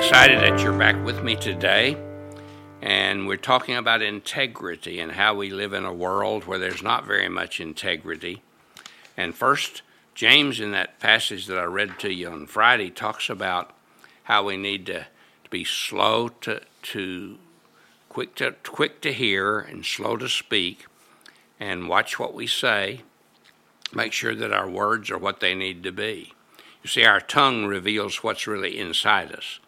excited that you're back with me today. And we're talking about integrity and how we live in a world where there's not very much integrity. And first, James, in that passage that I read to you on Friday, talks about how we need to, to be slow to, to quick to quick to hear and slow to speak and watch what we say. Make sure that our words are what they need to be. You see, our tongue reveals what's really inside us.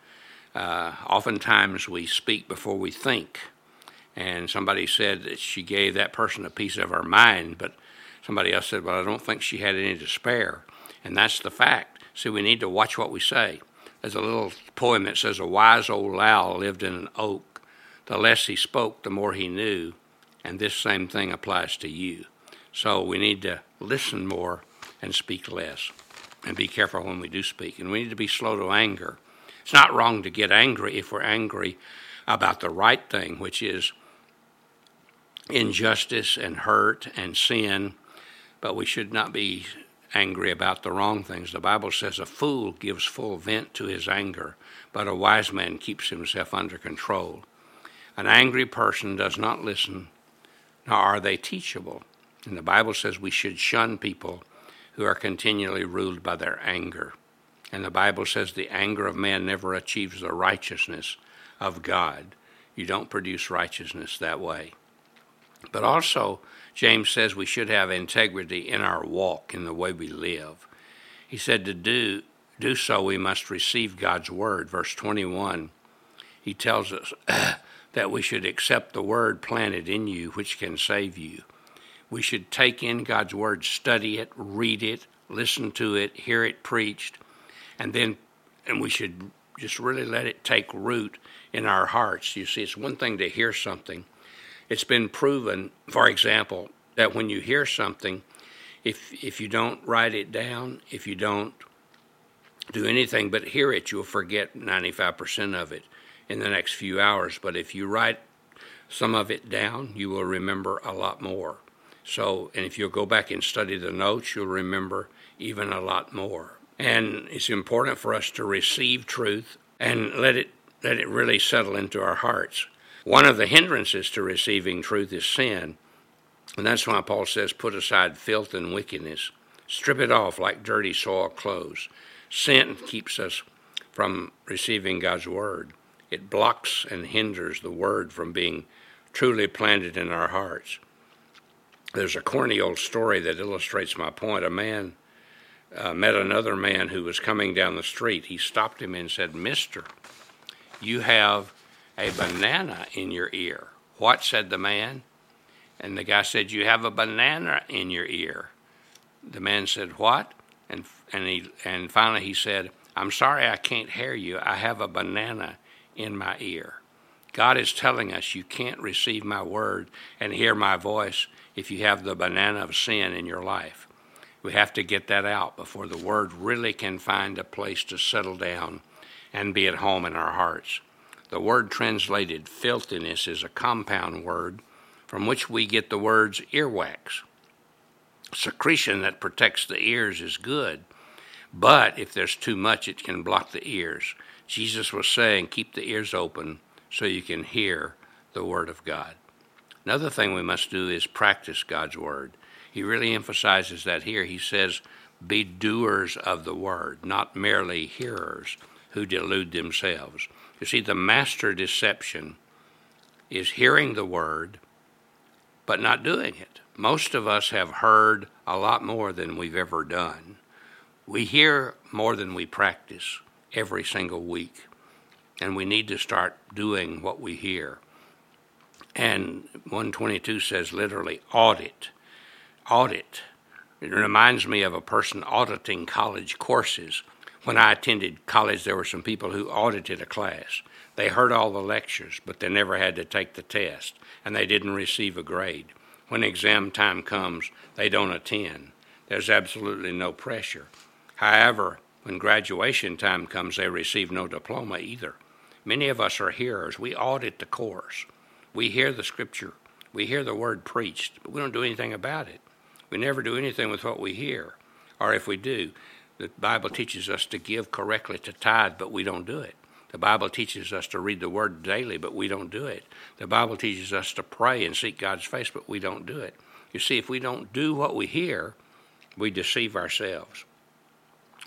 Uh, oftentimes we speak before we think. And somebody said that she gave that person a piece of her mind, but somebody else said, Well, I don't think she had any to spare. And that's the fact. See, we need to watch what we say. There's a little poem that says, A wise old owl lived in an oak. The less he spoke, the more he knew. And this same thing applies to you. So we need to listen more and speak less. And be careful when we do speak. And we need to be slow to anger it's not wrong to get angry if we're angry about the right thing, which is injustice and hurt and sin, but we should not be angry about the wrong things. The Bible says a fool gives full vent to his anger, but a wise man keeps himself under control. An angry person does not listen, nor are they teachable. And the Bible says we should shun people who are continually ruled by their anger. And the Bible says the anger of man never achieves the righteousness of God. You don't produce righteousness that way. But also, James says we should have integrity in our walk, in the way we live. He said to do, do so, we must receive God's word. Verse 21, he tells us that we should accept the word planted in you, which can save you. We should take in God's word, study it, read it, listen to it, hear it preached, and then and we should just really let it take root in our hearts. You see, it's one thing to hear something. It's been proven, for example, that when you hear something, if if you don't write it down, if you don't do anything but hear it, you'll forget 95% of it in the next few hours. But if you write some of it down, you will remember a lot more. So, and if you'll go back and study the notes, you'll remember even a lot more. And it's important for us to receive truth and let it let it really settle into our hearts. One of the hindrances to receiving truth is sin. And that's why Paul says, put aside filth and wickedness. Strip it off like dirty soiled clothes. Sin keeps us from receiving God's word. It blocks and hinders the word from being truly planted in our hearts. There's a corny old story that illustrates my point. A man uh, met another man who was coming down the street. He stopped him and said, Mister, you have a banana in your ear. What? said the man. And the guy said, You have a banana in your ear. The man said, What? And, and, he, and finally he said, I'm sorry I can't hear you. I have a banana in my ear. God is telling us you can't receive my word and hear my voice if you have the banana of sin in your life. We have to get that out before the word really can find a place to settle down and be at home in our hearts. The word translated filthiness is a compound word from which we get the words earwax. Secretion that protects the ears is good, but if there's too much, it can block the ears. Jesus was saying, keep the ears open so you can hear the Word of God. Another thing we must do is practice God's Word. He really emphasizes that here. He says, Be doers of the word, not merely hearers who delude themselves. You see, the master deception is hearing the word, but not doing it. Most of us have heard a lot more than we've ever done. We hear more than we practice every single week, and we need to start doing what we hear. And 122 says literally, audit audit. It reminds me of a person auditing college courses. When I attended college, there were some people who audited a class. They heard all the lectures, but they never had to take the test, and they didn't receive a grade. When exam time comes, they don't attend. There's absolutely no pressure. However, when graduation time comes, they receive no diploma either. Many of us are hearers. We audit the course. We hear the scripture. We hear the word preached, but we don't do anything about it. We never do anything with what we hear. Or if we do, the Bible teaches us to give correctly to tithe, but we don't do it. The Bible teaches us to read the Word daily, but we don't do it. The Bible teaches us to pray and seek God's face, but we don't do it. You see, if we don't do what we hear, we deceive ourselves.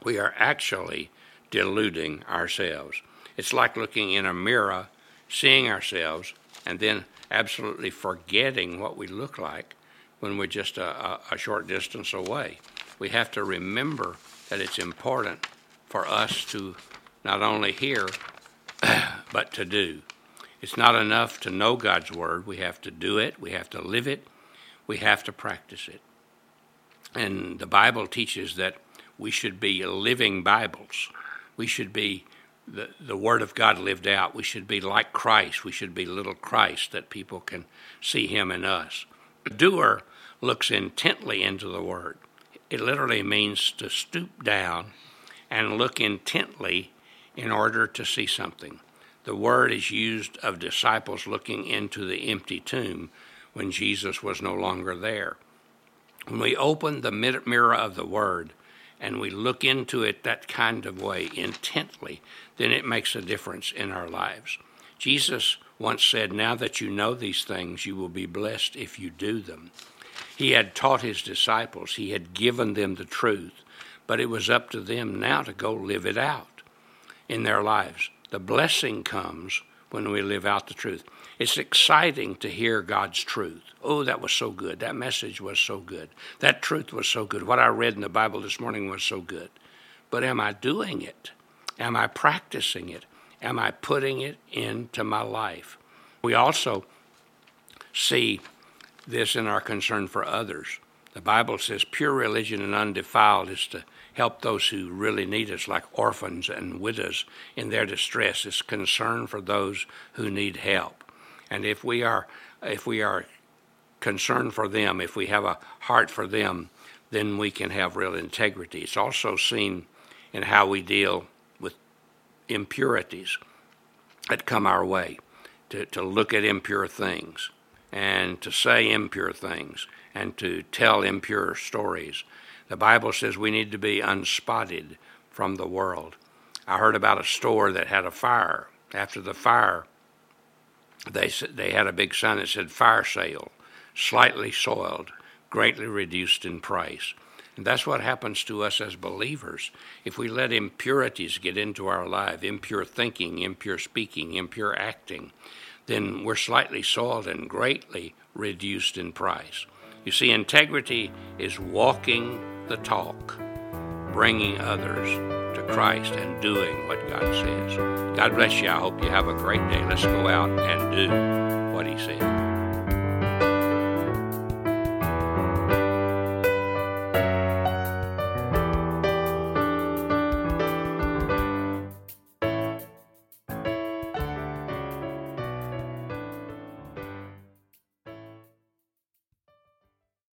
We are actually deluding ourselves. It's like looking in a mirror, seeing ourselves, and then absolutely forgetting what we look like when we're just a, a, a short distance away. We have to remember that it's important for us to not only hear, but to do. It's not enough to know God's Word. We have to do it, we have to live it, we have to practice it. And the Bible teaches that we should be living Bibles. We should be the, the Word of God lived out. We should be like Christ. We should be little Christ that people can see Him in us. Doer looks intently into the Word. It literally means to stoop down and look intently in order to see something. The word is used of disciples looking into the empty tomb when Jesus was no longer there. When we open the mirror of the word and we look into it that kind of way intently, then it makes a difference in our lives. Jesus once said, Now that you know these things, you will be blessed if you do them. He had taught his disciples, he had given them the truth, but it was up to them now to go live it out in their lives. The blessing comes when we live out the truth. It's exciting to hear God's truth. Oh, that was so good. That message was so good. That truth was so good. What I read in the Bible this morning was so good. But am I doing it? Am I practicing it? Am I putting it into my life? We also see this in our concern for others. The Bible says pure religion and undefiled is to help those who really need us, like orphans and widows in their distress. It's concern for those who need help. And if we are if we are concerned for them, if we have a heart for them, then we can have real integrity. It's also seen in how we deal with impurities that come our way, to, to look at impure things and to say impure things and to tell impure stories. The Bible says we need to be unspotted from the world. I heard about a store that had a fire. After the fire, they they had a big sign that said fire sale, slightly soiled, greatly reduced in price. And that's what happens to us as believers. If we let impurities get into our life, impure thinking, impure speaking, impure acting, then we're slightly soiled and greatly reduced in price. You see, integrity is walking the talk, bringing others to Christ and doing what God says. God bless you. I hope you have a great day. Let's go out and do what He said.